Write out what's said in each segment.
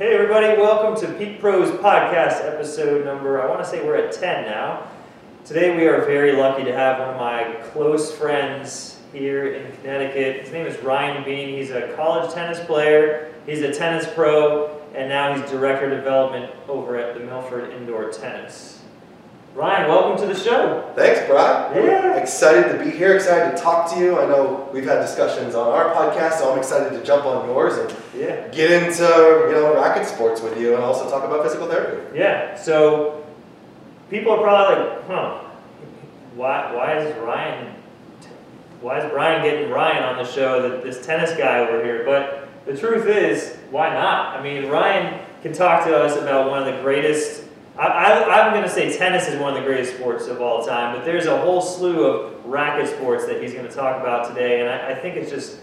Hey everybody, welcome to Peak Pros podcast episode number, I want to say we're at 10 now. Today we are very lucky to have one of my close friends here in Connecticut. His name is Ryan Bean. He's a college tennis player, he's a tennis pro, and now he's director of development over at the Milford Indoor Tennis. Ryan, welcome to the show. Thanks, Brad. Yeah. Excited to be here, excited to talk to you. I know we've had discussions on our podcast, so I'm excited to jump on yours and Yeah. get into you know racket sports with you and also talk about physical therapy. Yeah, so people are probably like, huh, why, why is Ryan, why is Brian getting Ryan on the show, that this tennis guy over here? But the truth is, why not? I mean, Ryan can talk to us about one of the greatest, I, I, I'm going to say tennis is one of the greatest sports of all time, but there's a whole slew of racket sports that he's going to talk about today, and I, I think it's just,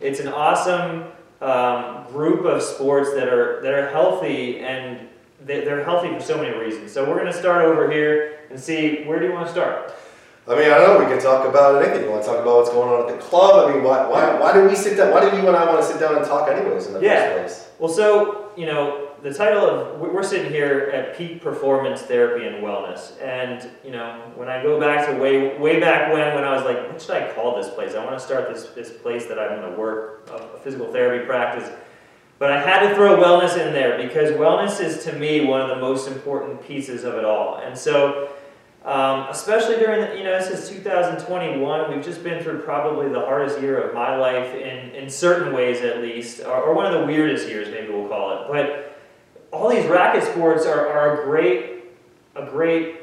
it's an awesome um, group of sports that are that are healthy and they- they're healthy for so many reasons. So we're going to start over here and see where do you want to start? I mean, I don't know we can talk about anything. You want to talk about what's going on at the club? I mean, why why, why do we sit down? Why did you and I want to sit down and talk anyways in the Yeah. first place? Well, so you know the title of we- we're sitting here at Peak Performance Therapy and Wellness, and you know when I go back to way way back when when I was like, what should I call this place? I want to start this this place that I'm going to work a, physical therapy practice. But I had to throw wellness in there because wellness is to me one of the most important pieces of it all. And so, um, especially during the, you know, this is 2021, we've just been through probably the hardest year of my life in, in certain ways at least, or, or one of the weirdest years, maybe we'll call it. But all these racket sports are, are a great, a great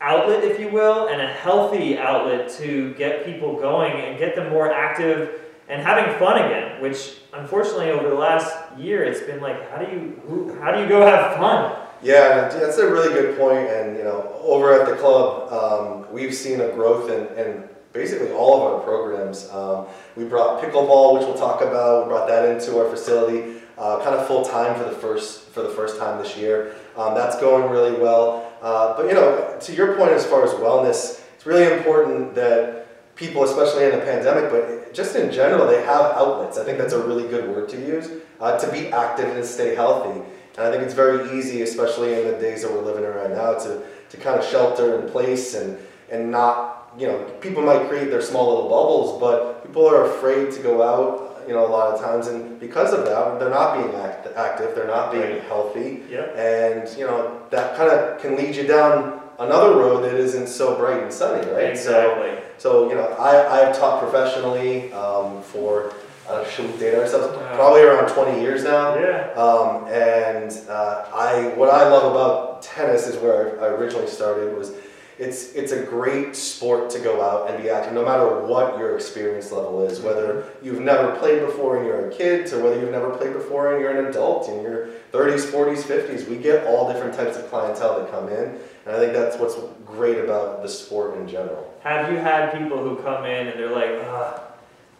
outlet, if you will, and a healthy outlet to get people going and get them more active and having fun again. Which, unfortunately, over the last year, it's been like, how do you, who, how do you go have fun? Yeah, that's a really good point. And you know, over at the club, um, we've seen a growth in, in basically all of our programs. Um, we brought pickleball, which we'll talk about. We brought that into our facility, uh, kind of full time for the first for the first time this year. Um, that's going really well. Uh, but you know, to your point as far as wellness, it's really important that people, especially in the pandemic, but just in general, they have outlets. I think that's a really good word to use uh, to be active and stay healthy. And I think it's very easy, especially in the days that we're living in right now, to, to kind of shelter in place and, and not, you know, people might create their small little bubbles, but people are afraid to go out, you know, a lot of times. And because of that, they're not being act- active, they're not being Right. healthy. Yep. And, you know, that kind of can lead you down another road that isn't so bright and sunny, right? So, Exactly. so, you know, I, I've taught professionally um, for, uh, should we date ourselves? Wow. Probably around 20 years now. Yeah. Um, and uh, I, what I love about tennis is where I originally started was it's, it's a great sport to go out and be active no matter what your experience level is, whether mm-hmm. you've never played before and you're a kid to whether you've never played before and you're an adult in your 30s, 40s, 50s. We get all different types of clientele that come in. And I think that's what's great about the sport in general. Have you had people who come in and they're like, Ugh,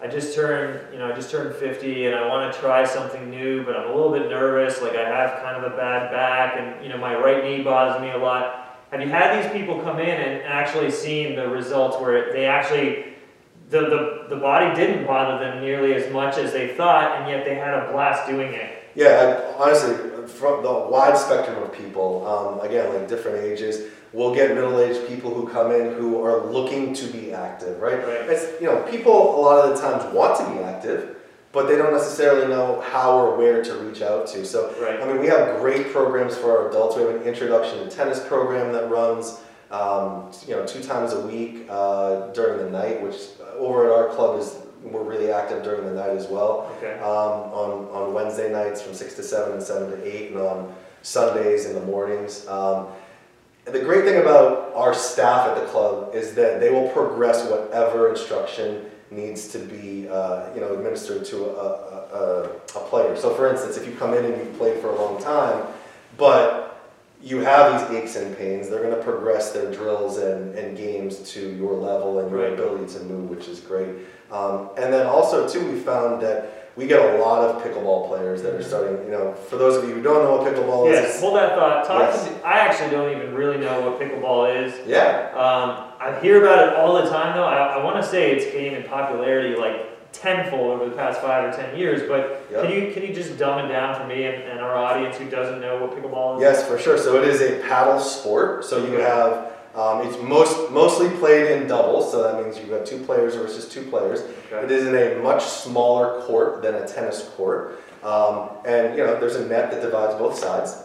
I just turned, you know, I just turned 50 and I want to try something new, but I'm a little bit nervous. Like I have kind of a bad back and, you know, my right knee bothers me a lot. Have you had these people come in and actually seen the results where they actually, the, the, the body didn't bother them nearly as much as they thought, and yet they had a blast doing it? Yeah, I- honestly, from the wide spectrum of people, um, again, like different ages, we'll get middle-aged people who come in who are looking to be active, right? Right. It's, you know, people a lot of the times want to be active, but they don't necessarily know how or where to reach out to. So, Right. I mean, we have great programs for our adults. We have an introduction to tennis program that runs, um, you know, two times a week uh, during the night, which uh, over at our club is we're really active during the night as well Okay. um, on, on Wednesday nights from 6 to 7 and 7 to 8, and on Sundays in the mornings. Um, and the great thing about our staff at the club is that they will progress whatever instruction needs to be uh, you know, administered to a, a, a, a player. So, for instance, if you come in and you've played for a long time, but you have these aches and pains, they're going to progress their drills and, and games to your level and your Right. ability to move, which is great. Um, and then also too, we found that we get a lot of pickleball players that are starting. You know, for those of you who don't know what pickleball is, Yes, hold that thought. Talk Yes. I actually don't even really know what pickleball is. yeah, Um, I hear about it all the time, though. I, I want to say it's gained in popularity like tenfold over the past five or ten years. But Yep. can you can you just dumb it down for me and, and our audience who doesn't know what pickleball is? Yes, for sure. So it is a paddle sport. So you have um, it's most mostly played in doubles. So that means you have two players versus two players. It Okay. is in a much smaller court than a tennis court, um, and you know there's a net that divides both sides.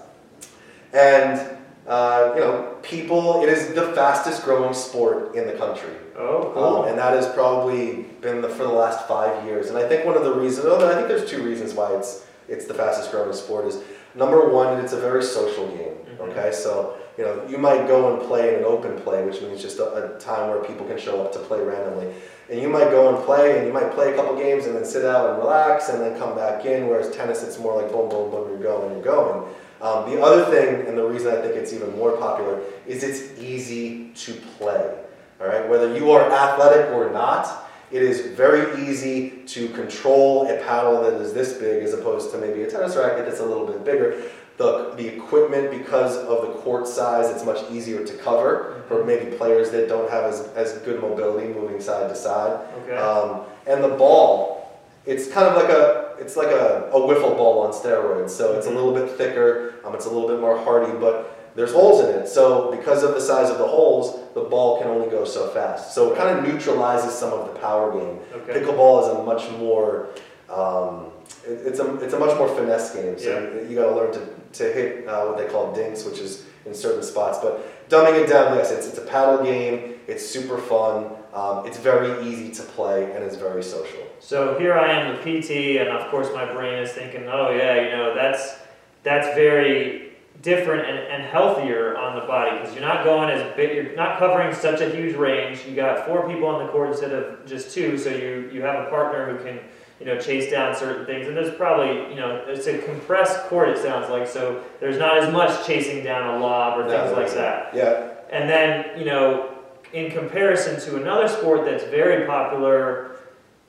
And uh, you know, people. It is the fastest growing sport in the country. Oh, Um, and that has probably been the, for the last five years. And I think one of the reasons, oh, I think there's two reasons why it's it's the fastest growing sport is number one, it's a very social game. Mhm. Okay, so you know you might go and play in an open play, which means just a, a time where people can show up to play randomly. And you might go and play, and you might play a couple games, and then sit out and relax, and then come back in. Whereas tennis, it's more like boom, boom, boom, you're going, you're going. Um, the other thing, and the reason I think it's even more popular, is it's easy to play. All right, whether you are athletic or not, it is very easy to control a paddle that is this big as opposed to maybe a tennis racket that's a little bit bigger. The, the equipment, because of the court size, it's much easier to cover for maybe players that don't have as, as good mobility moving side to side. Okay. Um, and the ball, it's kind of like a it's like a, a wiffle ball on steroids. So it's a little bit thicker, um, it's a little bit more hardy, but there's holes in it. So because of the size of the holes, the ball can only go so fast. So it kind of neutralizes some of the power game. okay. Pickleball is a much more um, it, it's a it's a much more finesse game. So you, you got to learn to, to hit uh, what they call dinks, which is in certain spots. But dumbing it down, yes, it's it's a paddle game. It's super fun. Um, it's very easy to play and it's very social. So here I am, the PT, and of course my brain is thinking, oh yeah, you know that's that's very different and, and healthier on the body because you're not going as big, you're not covering such a huge range. You got four people on the court instead of just two, so you you have a partner who can you know chase down certain things. And there's probably you know it's a compressed court. It sounds like so there's not as much chasing down a lob or things like that. Yeah, And then, you know, in comparison to another sport that's very popular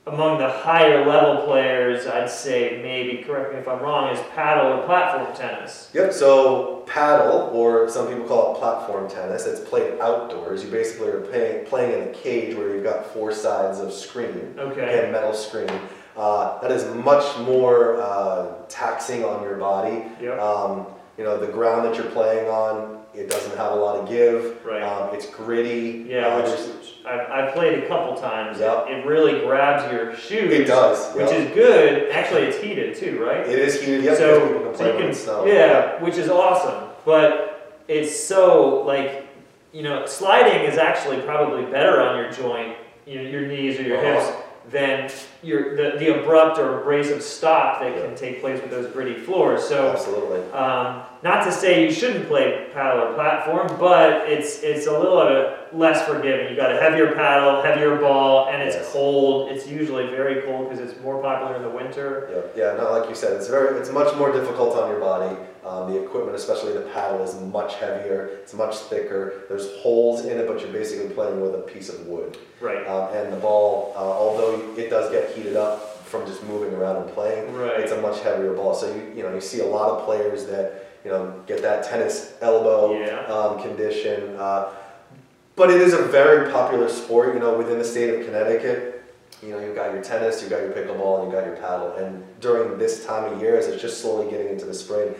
among the higher level players, I'd say maybe, correct me if I'm wrong, is paddle or platform tennis. Yep, so paddle, or some people call it platform tennis, it's played outdoors. You basically are playing, playing in a cage where you've got four sides of screen, Okay. metal screen. Uh, that is much more uh, taxing on your body. Yep. Um, you know, the ground that you're playing on, it doesn't have a lot of give. Right. Um, it's gritty. Yeah, Uh, which there's- I've, I've played a couple times. Yep. It, really grabs your shoes. it does. Which is good. Actually, it's heated too, right? It is heated, yep, so, people can so play you can, snow. yeah, which is awesome. But it's so like, you know, sliding is actually probably better on your joint, your, your knees or your Uh-huh. hips than your the, the abrupt or abrasive stop that Yeah. can take place with those gritty floors. So. Absolutely. Um, not to say you shouldn't play paddle or platform, but it's it's a little bit less forgiving. You got a heavier paddle, heavier ball, and it's Yes. cold. It's usually very cold because it's more popular in the winter. Yeah, yeah, no, like you said, it's very, it's much more difficult on your body. Um, the equipment, especially the paddle, is much heavier. It's much thicker. There's holes in it, but you're basically playing with a piece of wood. Right. Um, and the ball, uh, although it does get heated up from just moving around and playing, Right. it's a much heavier ball. So you, you know, you see a lot of players that you know get that tennis elbow Yeah. um, condition. Uh, but it is a very popular sport. You know, within the state of Connecticut. You know, you've got your tennis, you've got your pickleball, and you've got your paddle. And during this time of year, as it's just slowly getting into the spring,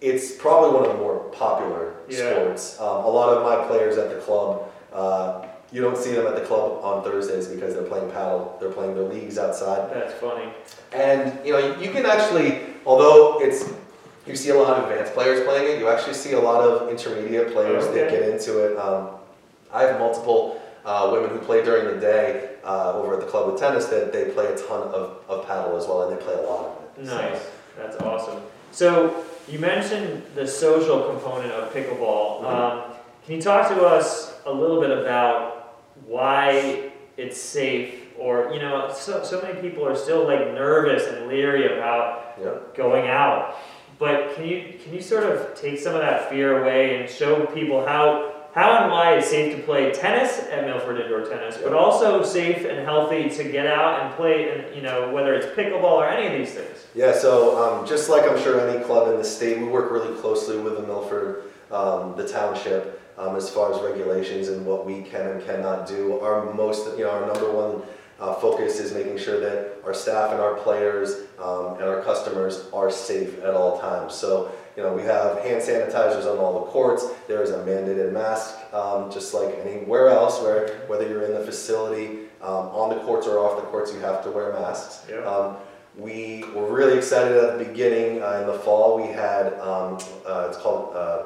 it's probably one of the more popular Yeah. sports. Um, a lot of my players at the club, uh, you don't see them at the club on Thursdays because they're playing paddle. They're playing their leagues outside. That's funny. And you know, you, can actually, although it's, you see a lot of advanced players playing it. You actually see a lot of intermediate players that get into it. Um, I have multiple uh, women who play during the day uh, over at the club with tennis that they play a ton of, of paddle as well, and they play a lot of it. So- Nice. That's awesome. So you mentioned the social component of pickleball. Mhm. Um, can you talk to us a little bit about why it's safe, or you know, so so many people are still like nervous and leery about Yeah. going out. But can you can you sort of take some of that fear away and show people how how and why it's safe to play tennis at Milford Indoor Tennis, but also safe and healthy to get out and play, and you know whether it's pickleball or any of these things. Yeah, so um, just like I'm sure any club in the state, we work really closely with the Milford, um, the township, um, as far as regulations and what we can and cannot do. Our most, you know, our number one uh, focus is making sure that our staff and our players um, and our customers are safe at all times. So, you know, we have hand sanitizers on all the courts. There is a mandated mask, um, just like anywhere else, where whether you're in the facility, um, on the courts or off the courts, you have to wear masks. Yeah. Um, we were really excited at the beginning uh, in the fall. We had um, uh, it's called uh,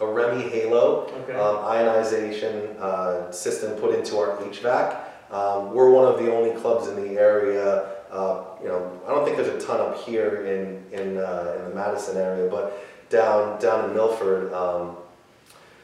a REME HALO Okay. um, ionization uh, system put into our HVAC. Um, we're one of the only clubs in the area. Uh, you know, I don't think there's a ton up here in in, uh, in the Madison area, but down down in Milford, um,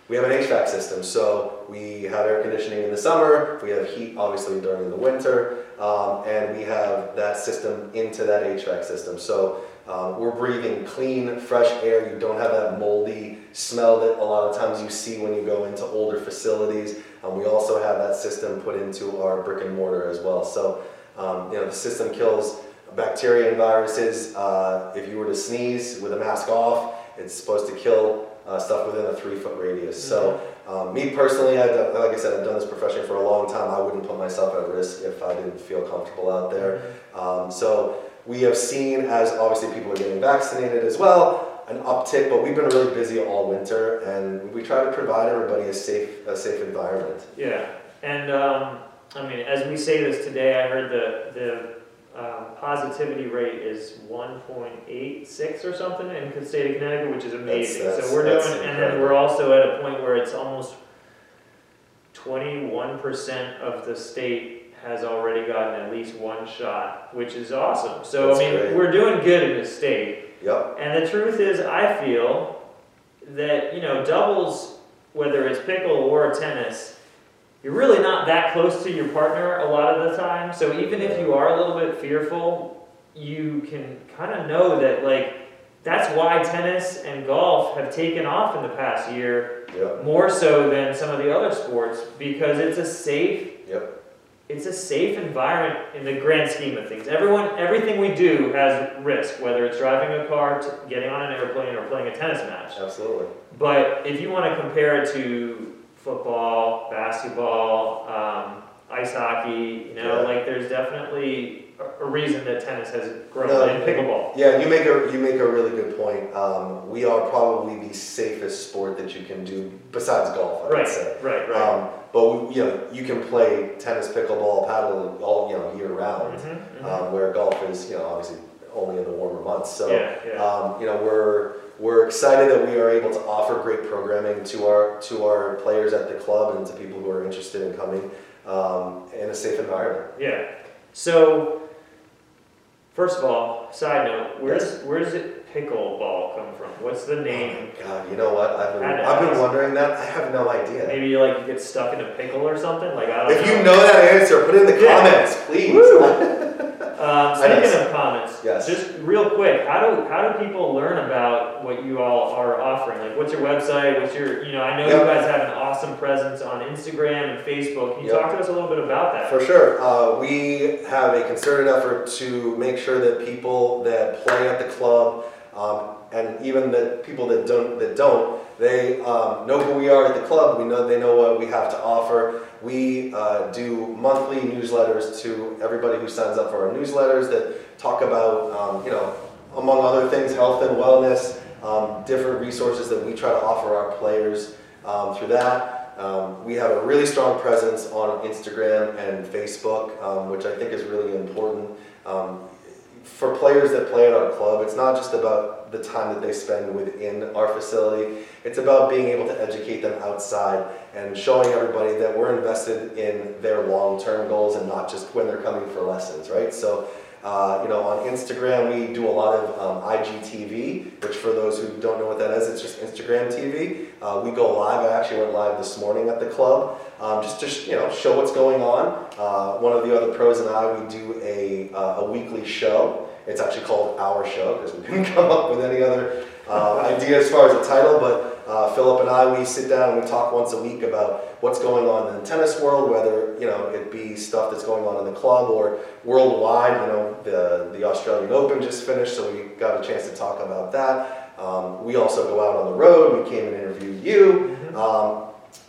we have an HVAC system. So we have air conditioning in the summer. We have heat, obviously, during the winter, um, and we have that system into that HVAC system. So um, we're breathing clean, fresh air. You don't have that moldy smell that a lot of times you see when you go into older facilities. We also have that system put into our brick and mortar as well. So, um, you know, the system kills bacteria and viruses. Uh, if you were to sneeze with a mask off, it's supposed to kill uh, stuff within a three foot radius. So, um, me personally, I, like I said, I've done this profession for a long time. I wouldn't put myself at risk if I didn't feel comfortable out there. Um, so, we have seen as obviously people are getting vaccinated as well an uptick, but we've been really busy all winter, and we try to provide everybody a safe a safe environment. Yeah, and um, I mean, as we say this today, I heard the the um, positivity rate is 1.86 or something in the state of Connecticut, which is amazing. that's- so we're that's doing, and then we're also at a point where it's almost 21% of the state has already gotten at least one shot, which is awesome. So That's I mean, great. we're doing good in the state. Yep. And the truth is, I feel that, you know, doubles, whether it's pickle or tennis, you're really not that close to your partner a lot of the time. So even if you are a little bit fearful, you can kind of know that, like, that's why tennis and golf have taken off in the past year Yep. more so than some of the other sports because it's a safe Yep. it's a safe environment in the grand scheme of things. Everyone, everything we do has risk, whether it's driving a car, getting on an airplane, or playing a tennis match. Absolutely. But if you want to compare it to football, basketball, um, ice hockey, you know, Yeah. like there's definitely a, a reason that tennis has grown No, and pickleball. Yeah, you make a you make a really good point. Um, we are probably the safest sport that you can do besides golf. I would Right, say. right, right. Um, but you know, you can play tennis, pickleball, paddle all you know year round. Mhm, mhm. Um, where golf is, you know, obviously only in the warmer months. So. yeah, yeah. Um, you know, we're we're excited that we are able to offer great programming to our to our players at the club and to people who are interested in coming um, in a safe environment. Yeah. So, first of all, side note, where's where's it pickleball come from? What's the name? Oh God, you know what? I've been I've been wondering that. I have no idea. Maybe you like you get stuck in a pickle or something. Like I don't know. If know. you know that answer, put it in the Yeah. comments, please. Woo! Um, speaking Yes. of comments, Yes. just real quick, how do how do people learn about what you all are offering? Like, what's your website? What's your you know? I know Yep. you guys have an awesome presence on Instagram and Facebook. Can you Yep. talk to us a little bit about that? For sure. Uh, we have a concerted effort to make sure that people that play at the club, um, and even the people that don't, that don't, they um, know who we are at the club. We know they know what we have to offer. We uh, do monthly newsletters to everybody who signs up for our newsletters that talk about, um, you know, among other things, health and wellness, um, different resources that we try to offer our players um, through that. Um, we have a really strong presence on Instagram and Facebook, um, which I think is really important. Um, for players that play at our club, it's not just about the time that they spend within our facility, it's about being able to educate them outside and showing everybody that we're invested in their long term goals and not just when they're coming for lessons, right? So, uh, you know, on Instagram, we do a lot of um, IGTV, which for those who don't know what that is, it's just Instagram TV. Uh, we go live. I actually went live this morning at the club, um, just to you know show what's going on. Uh, one of the other pros and I, we do a, uh, a weekly show. It's actually called Our Show because we couldn't come up with any other uh, idea as far as a title. But uh, Philip and I, we sit down and we talk once a week about what's going on in the tennis world, whether you know it be stuff that's going on in the club or worldwide. You know, the the Australian Open just finished, so we got a chance to talk about that. Um, we also go out on the road. We came and interviewed you. Mhm. Um,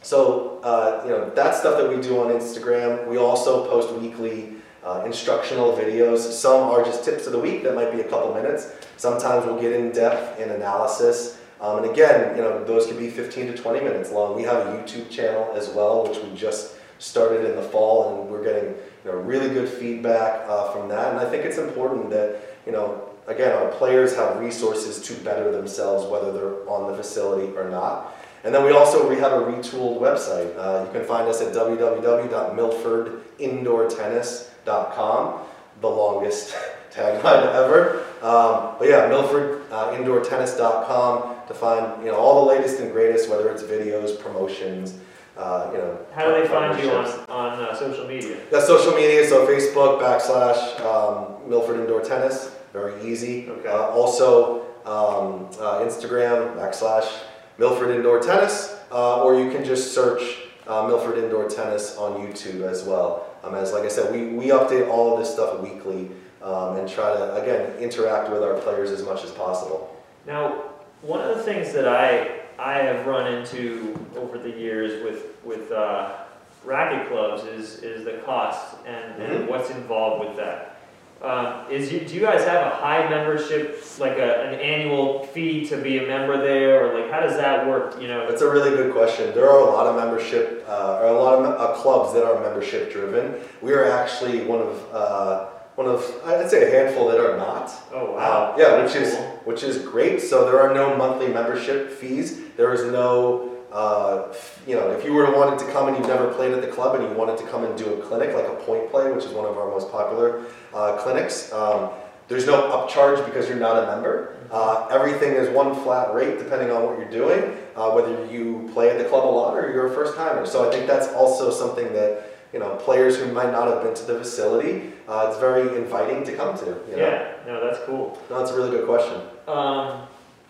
so uh, you know that's stuff that we do on Instagram. We also post weekly uh, instructional videos. Some are just tips of the week that might be a couple minutes. Sometimes we'll get in depth in analysis. Um, and again, you know those can be 15 to 20 minutes long. We have a YouTube channel as well, which we just started in the fall, and we're getting you know really good feedback uh, from that. And I think it's important that you know again our players have resources to better themselves, whether they're on the facility or not. And then we also we have a retooled website. Uh, you can find us at www.milfordindoortennis.com, the longest tagline ever. Um, but yeah, milfordindoortennis.com to find you know all the latest and greatest, whether it's videos, promotions, uh, you know. How do they find you on on uh, social media? Yeah, social media. So Facebook backslash um, Milford Indoor Tennis, very easy. Okay. Uh, also um, uh, Instagram backslash Milford Indoor Tennis, uh, or you can just search uh, Milford Indoor Tennis on YouTube as well. Um, as like I said, we, we update all of this stuff weekly um, and try to again interact with our players as much as possible. Now, one of the things that I I have run into over the years with with uh, racket clubs is is the cost and, and Mhm. what's involved with that. Um, is you, do you guys have a high membership, like a, an annual fee to be a member there, or like how does that work? You know, That's a really good question. There are a lot of membership, uh, or a lot of uh, clubs that are membership driven. We are actually one of uh, one of I'd say a handful that are not. oh wow, Uh, yeah, That's which is which is great. So there are no monthly membership fees. There is no, uh, you know, if you were to wanted to come and you've never played at the club and you wanted to come and do a clinic like a point play, which is one of our most popular uh, clinics. Um, there's no upcharge because you're not a member. Uh, everything is one flat rate depending on what you're doing, uh, whether you play at the club a lot or you're a first timer. So I think that's also something that you know players who might not have been to the facility, uh, it's very inviting to come to. You know? yeah, no, that's cool. No, that's a really good question. Um,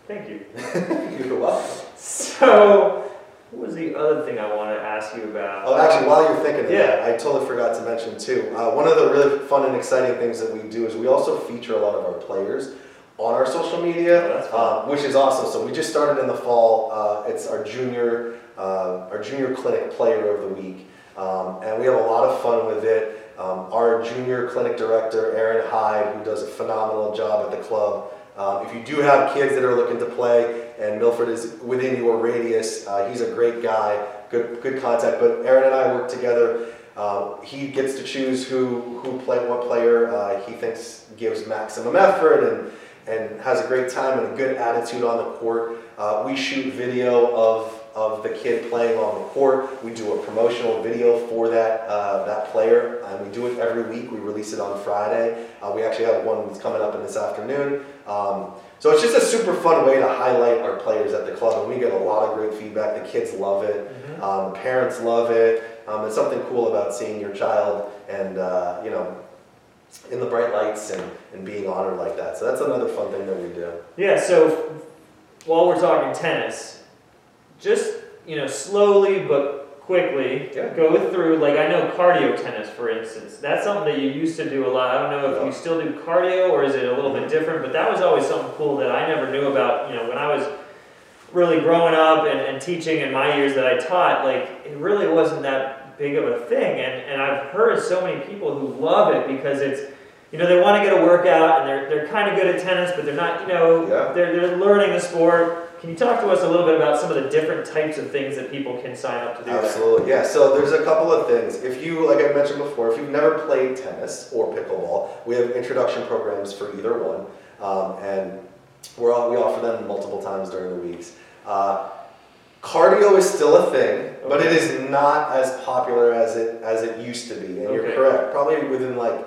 thank you. You're welcome. So, what was the other thing I want to ask you about? Oh, actually, while you're thinking of Yeah. that, I totally forgot to mention too. Uh, one of the really fun and exciting things that we do is we also feature a lot of our players on our social media, Oh, that's uh, which is awesome. So we just started in the fall. Uh, it's our junior, uh, our junior clinic player of the week, um, and we have a lot of fun with it. Um, our junior clinic director, Aaron Hyde, who does a phenomenal job at the club. Um, if you do have kids that are looking to play, and Milford is within your radius, uh, he's a great guy, good good contact. But Aaron and I work together. Uh, he gets to choose who who play what player uh, he thinks gives maximum effort and and has a great time and a good attitude on the court. Uh, we shoot video of of the kid playing on the court. We do a promotional video for that uh, that player, and we do it every week. We release it on Friday. Uh, we actually have one that's coming up in this afternoon. Um, so it's just a super fun way to highlight our players at the club, and we get a lot of great feedback. The kids love it. Mhm. Um, parents love it. Um, it's something cool about seeing your child and uh, you know in the bright lights and, and being honored like that. So that's another fun thing that we do. Yeah, so while we're talking tennis, just, you know, slowly but quickly Yeah. go through, like, I know cardio tennis, for instance. That's something that you used to do a lot. I don't know if Yeah. you still do cardio or is it a little bit mm-hmm. different, but that was always something cool that I never knew about, you know, when I was really growing up and, and teaching in my years that I taught, like, it really wasn't that big of a thing. And, and I've heard so many people who love it because it's, you know, they want to get a workout and they're, they're kind of good at tennis, but they're not, you know, Yeah. they're, they're learning the sport. Can you talk to us a little bit about some of the different types of things that people can sign up to do? Absolutely, yeah. So there's a couple of things. If you, like I mentioned before, if you've never played tennis or pickleball, we have introduction programs for either one, um, and we're all, we offer them multiple times during the weeks. Uh, cardio is still a thing, but it is not as popular as it as it used to be. And you're correct. Probably within like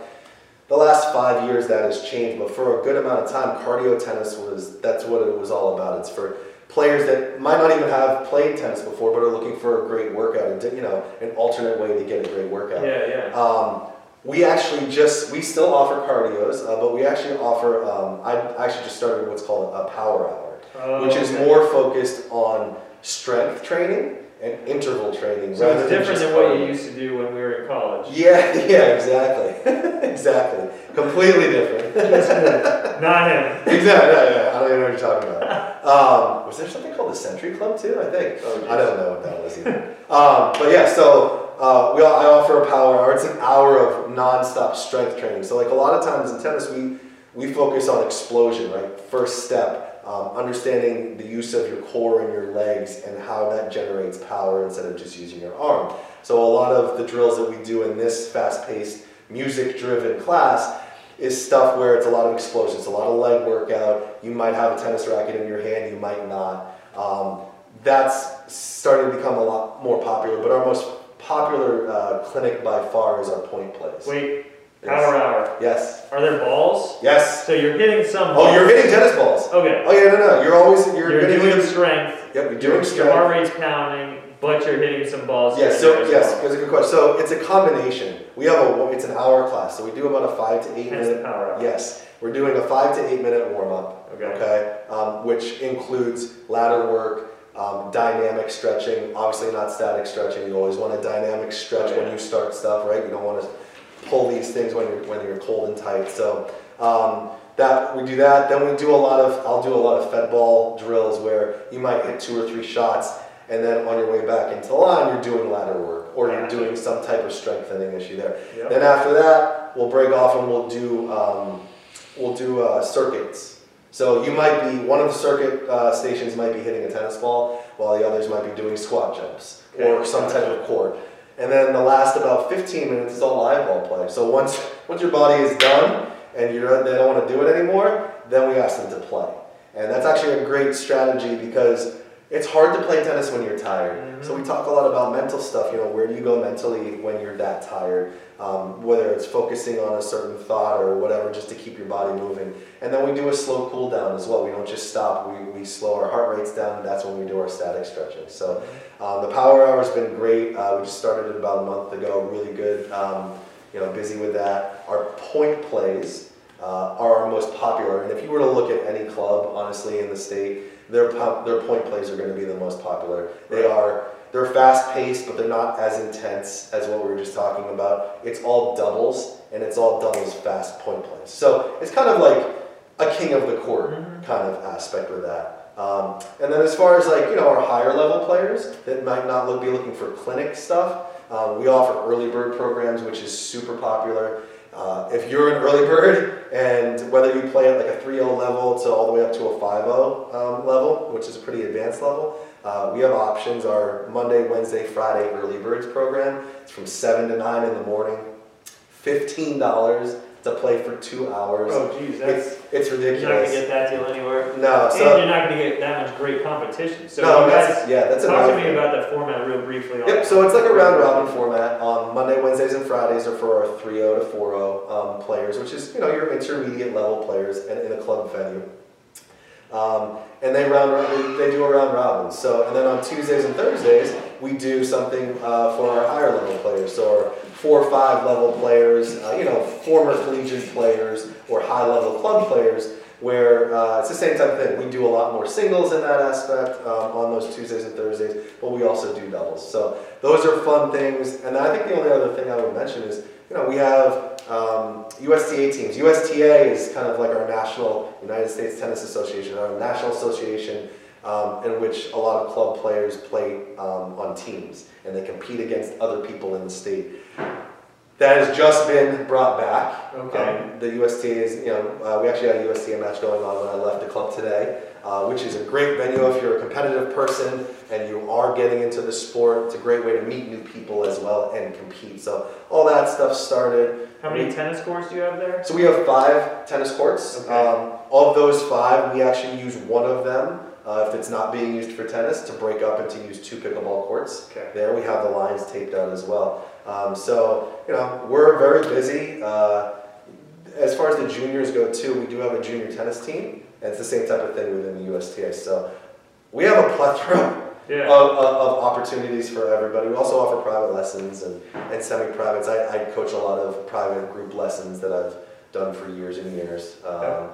the last five years that has changed, but for a good amount of time, cardio tennis was that's what it was all about. It's for players that might not even have played tennis before, but are looking for a great workout, and you know, an alternate way to get a great workout. Yeah, yeah. Um, we actually just we still offer cardios, uh, but we actually offer. Um, I actually just started what's called a power hour, Oh, which is okay. more focused on strength training and interval training. So it's different than what you used to do when we were in college. Yeah, yeah, exactly, exactly, completely different. Not him. Exactly. Yeah, yeah. I don't I know what you're talking about. Um, was there something called the Century Club too? I think. Oh, I don't know what that was either. um, but yeah, so uh, we all, I offer a power hour. It's an hour of non-stop strength training. So like a lot of times in tennis, we we focus on explosion, right? First step, um, understanding the use of your core and your legs and how that generates power instead of just using your arm. So a lot of the drills that we do in this fast-paced, music-driven class is stuff where it's a lot of explosions, a lot of leg workout. You might have a tennis racket in your hand, you might not. Um, that's starting to become a lot more popular, but our most popular uh, clinic by far is our point plays. Wait. Power hour. Yes. Are there balls? Yes. So you're hitting some. Oh, you're hitting tennis balls. Okay. Oh yeah, no, no. You're always you're, You're, doing hit- strength. Yep, you're doing your strength. heart rate's pounding, but you're hitting some balls. Yes, so yes, well. that's a good question. So it's a combination. We have a it's an hour class, so we do about a five to eight Hence minute. power hour. Yes, we're doing a five to eight minute warm up. Okay. Okay, um, which includes ladder work, um, dynamic stretching. Obviously, not static stretching. You always want a dynamic stretch Oh, yeah. when you start stuff, right? You don't want to pull these things when you're when you're cold and tight. So um, that we do that. Then we do a lot of I'll do a lot of fed ball drills where you might hit two or three shots, and then on your way back into the line, you're doing ladder work or you're doing some type of strengthening issue there. Yep. Then after that, we'll break off and we'll do um, we'll do uh, circuits. So you might be one of the circuit uh, stations might be hitting a tennis ball, while the others might be doing squat jumps or some type of court. And then the last about 15 minutes is all live ball play. So once once your body is done and you're they don't want to do it anymore, then we ask them to play. And that's actually a great strategy because it's hard to play tennis when you're tired. So we talk a lot about mental stuff. You know, where do you go mentally when you're that tired? Um, whether it's focusing on a certain thought or whatever, just to keep your body moving. And then we do a slow cool down as well. We don't just stop. We, we slow our heart rates down. That's when we do our static stretching. So um, the power hour has been great. Uh, we just started it about a month ago. Really good. Um, you know, busy with that. Our point plays uh, are our most popular. And if you were to look at any club, honestly, in the state, their po- their point plays are going to be the most popular. They are they're fast paced, but they're not as intense as what we were just talking about. It's all doubles, and it's all doubles fast point plays. So it's kind of like a king of the court Mhm. kind of aspect with that. Um, and then as far as like you know our higher level players that might not look, be looking for clinic stuff, um, we offer early bird programs, which is super popular. Uh, if you're an early bird, and whether you play at like a 3-0 level to all the way up to a 5-0 um, level, which is a pretty advanced level, uh, we have options. Our Monday, Wednesday, Friday early birds program. It's from 7 to 9 in the morning. $15 to play for two hours. Oh, geez, that's It's, it's ridiculous. you're not gonna get that deal anywhere. No, and so you're not gonna get that much great competition. So no, that's guys, yeah, that's talk to me thing. about that format real briefly. Yep, so it's like a round robin format. On Monday, Wednesdays, and Fridays are for our 3-0 to 4-0 um, players, which is you know your intermediate level players in, in a club venue. Um, and they round they, they do a round robin. So and then on Tuesdays and Thursdays we do something uh, for our higher level players. So our four or five level players, uh, you know, former collegiate players or high level club players, where uh, it's the same type of thing. We do a lot more singles in that aspect um, on those Tuesdays and Thursdays, but we also do doubles. So those are fun things. And I think the only other thing I would mention is, you know, we have um, USTA teams. USTA is kind of like our national United States Tennis Association, our national association um, in which a lot of club players play um, on teams and they compete against other people in the state. That has just been brought back. Okay. Um, the USTA is, you know, uh, we actually had a USTA match going on when I left the club today, uh, which is a great venue if you're a competitive person and you are getting into the sport. It's a great way to meet new people as well and compete. So all that stuff started. How many tennis courts do you have there? So we have five tennis courts. Okay. Um, of those five, we actually use one of them uh, if it's not being used for tennis to break up and to use two pickleball courts. Okay. There we have the lines taped out as well. Um, so you know we're very busy. Uh, as far as the juniors go too, we do have a junior tennis team, and it's the same type of thing within the USTA. So we have a plethora Yeah. of, of, of opportunities for everybody. We also offer private lessons and, and semi-privates. I, I coach a lot of private group lessons that I've done for years and years. Um, Yeah.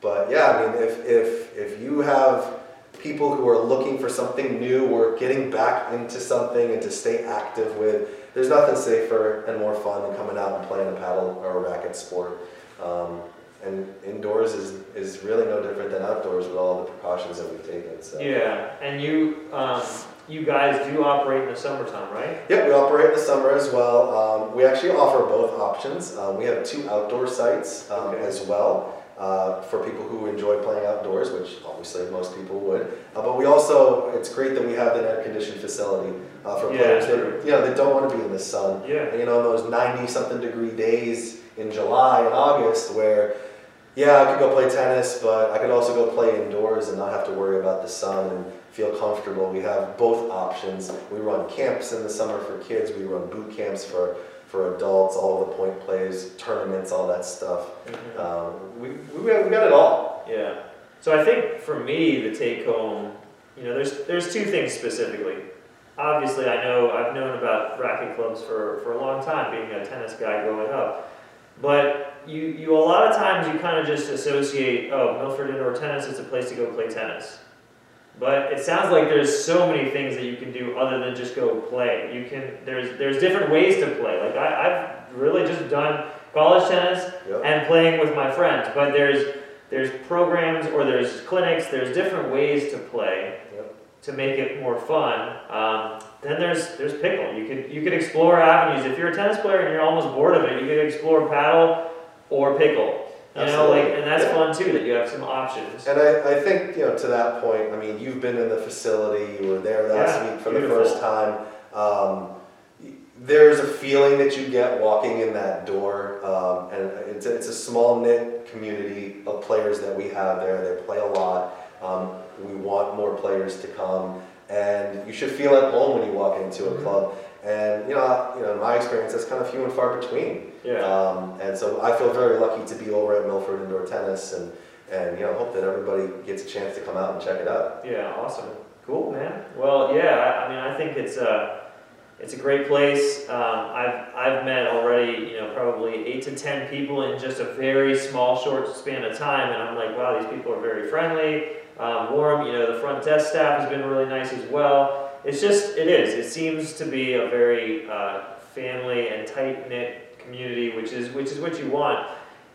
But yeah, I mean, if, if, if you have people who are looking for something new or getting back into something and to stay active with, there's nothing safer and more fun than coming out and playing a paddle or a racket sport. Um, and indoors is, is really no different than outdoors with all the precautions that we've taken. So. Yeah, and you um, you guys do operate in the summertime, right? Yep, we operate in the summer as well. Um, we actually offer both options. Um, we have two outdoor sites um, Okay. as well uh, for people who enjoy playing outdoors, which obviously most people would. Uh, but we also, it's great that we have an air-conditioned facility uh, for Yeah, players that you know that don't want to be in the sun. Yeah. You know, those 90-something degree days in July and August where, yeah, I could go play tennis, but I could also go play indoors and not have to worry about the sun and feel comfortable. We have both options. We run camps in the summer for kids. We run boot camps for, for adults, all the point plays, tournaments, all that stuff. Mhm. Um, we, we, got, we got it all. Yeah. So I think for me, the take home, you know, there's there's two things specifically. Obviously, I know I've known about racket clubs for, for a long time, being a tennis guy growing up. But you, you a lot of times you kind of just associate, oh, Milford Indoor Tennis is a place to go play tennis. But it sounds like there's so many things that you can do other than just go play. You can there's there's different ways to play. Like I, I've really just done college tennis Yep. and playing with my friends. But there's there's programs or there's clinics. There's different ways to play Yep. to make it more fun. Um, then there's there's pickle. You could you could explore avenues. If you're a tennis player and you're almost bored of it, you could explore paddle or pickle. You know, like and that's Yeah. fun too. That you have some options. And I, I think, you know, to that point, I mean, you've been in the facility, you were there last Yeah, week for beautiful. the first time. Um, there's a feeling that you get walking in that door, um, and it's a, it's a small knit community of players that we have there. They play a lot. Um, we want more players to come, and you should feel at home when you walk into a Mhm. club. And you know, you know, in my experience, that's kind of few and far between. yeah. Um, and so I feel very lucky to be over at Milford Indoor Tennis and, and you know, hope that everybody gets a chance to come out and check it out. Yeah, awesome. Cool, man. Well, yeah, I, I mean, I think it's a, it's a great place. Um, I've, I've met already, you know, probably eight to ten people in just a very small, short span of time, and I'm like, wow, these people are very friendly, um, warm. You know, the front desk staff has been really nice as well. It's just, it is. It seems to be a very uh, family and tight knit community, which is, which is what you want.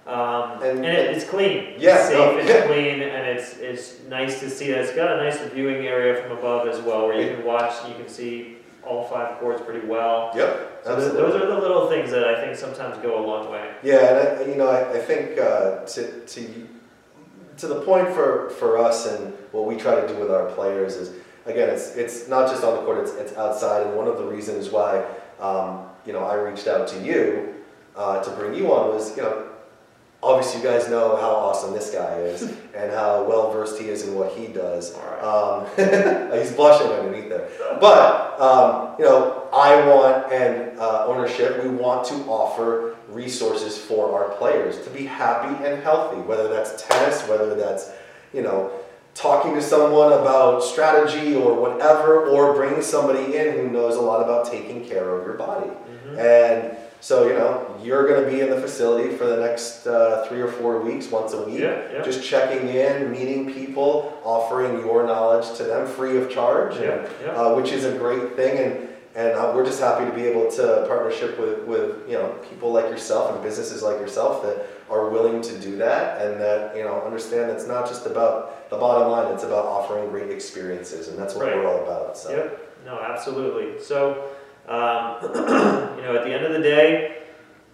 Um, and And- it, it's clean. Yeah, it's safe. no, it's yeah. clean, and it's it's nice to see that. It's got a nice viewing area from above as well, where you can watch. You can see all five chords pretty well. Yep, So th- those are the little things that I think sometimes go a long way. Yeah, and I, you know, I, I think uh, to, to, to the point for, for us and what we try to do with our players is, again, it's, it's not just on the court, it's, it's outside. And one of the reasons why, um, you know, I reached out to you uh, to bring you on was, you know, obviously you guys know how awesome this guy is and how well versed he is in what he does. Right. Um, he's blushing underneath there. But, um, you know, I want, and uh, ownership, we want to offer resources for our players to be happy and healthy, whether that's tennis, whether that's, you know, talking to someone about strategy or whatever, or bringing somebody in who knows a lot about taking care of your body. Mhm. And so, you know, you're going to be in the facility for the next uh, three or four weeks, once a week Yeah, yeah. just checking in, meeting people, offering your knowledge to them free of charge, Yeah, yeah. uh, which is a great thing. And and uh, we're just happy to be able to partnership with with you know people like yourself and businesses like yourself that are willing to do that and that you know understand it's not just about the bottom line; it's about offering great experiences, and that's what Right. we're all about. So. Yep. No, absolutely. So, um, you know, at the end of the day,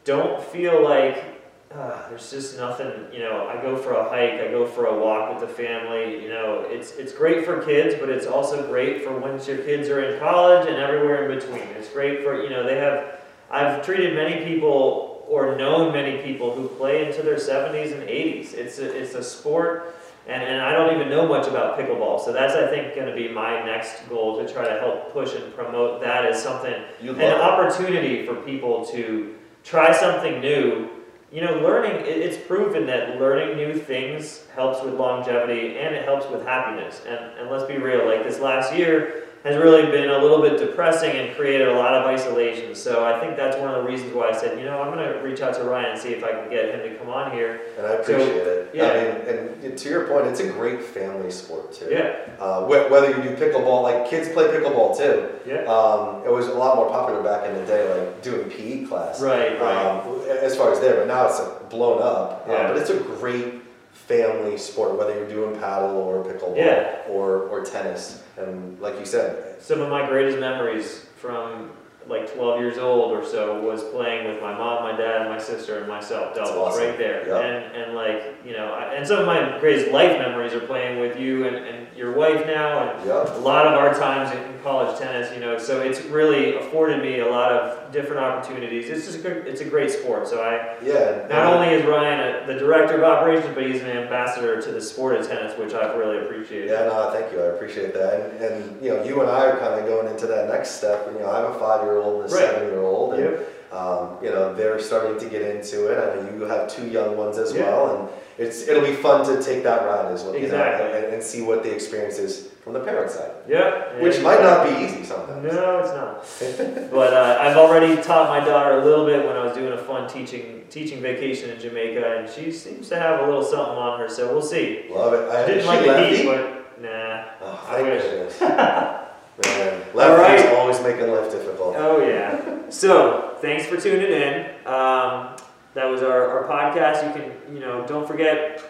don't feel like ah, there's just nothing. You know, I go for a hike, I go for a walk with the family. You know, it's it's great for kids, but it's also great for once your kids are in college and everywhere in between. It's great for you know they have. I've treated many people or known many people who play into their 70s and 80s. It's a, it's a sport and, and I don't even know much about pickleball, so that's I think going to be my next goal to try to help push and promote that as something, an opportunity for people to try something new. You know, learning it's proven that learning new things helps with longevity, and it helps with happiness. And, and let's be real, like this last year has really been a little bit depressing and created a lot of isolation. So I think that's one of the reasons why I said, you know, I'm going to reach out to Ryan and see if I can get him to come on here. And I appreciate it. yeah. I mean, and to your point, it's a great family sport too. Yeah, Uh, whether you do pickleball, like kids play pickleball too. yeah, Um, it was a lot more popular back in the day, like doing PE class. right, right. Um, as far as there, but now it's like, blown up. Uh, Yeah. but it's a great family sport, whether you're doing paddle or pickleball Yeah. or, or tennis. And like you said, Some of my greatest memories from like 12 years old or so was playing with my mom, my dad, my sister, and myself That's doubles awesome. right there. Yeah. And and like you know, I, and some of my greatest life memories are playing with you and, and your wife now, and yeah, a lot of our times in, college tennis. You know, so it's really afforded me a lot of different opportunities. It's just a good, it's a great sport. So I yeah. not only is Ryan a, the director of operations, but he's an ambassador to the sport of tennis, which I've really appreciated. Yeah, no, thank you. I appreciate that. And, and you know, you and I are kind of going into that next step. You know, I have a five-year-old and a Right. seven-year-old, and Yep. Um, you know, they're starting to get into it. I know you have two young ones as Yeah. well, and it's it'll be fun to take that ride as well. you know, Exactly. and, and see what the experience is from the parent side, Yeah. which Yeah, might not be easy sometimes. No, it's not. but uh, I've already taught my daughter a little bit when I was doing a fun teaching teaching vacation in Jamaica, and she seems to have a little something on her. So we'll see. Love it. I didn't she like the heat, but nah. Oh, I wish. Man, All right. always making life difficult. Oh yeah. so thanks for tuning in. Um, that was our, our podcast. You can you know don't forget.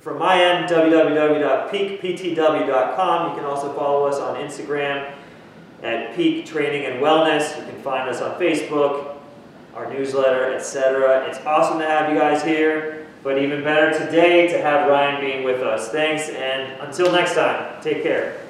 From my end, www.peakptw.com. You can also follow us on Instagram at Peak Training and Wellness. You can find us on Facebook, our newsletter, etc. It's awesome to have you guys here, but even better today to have Ryan Bean with us. Thanks, and until next time, take care.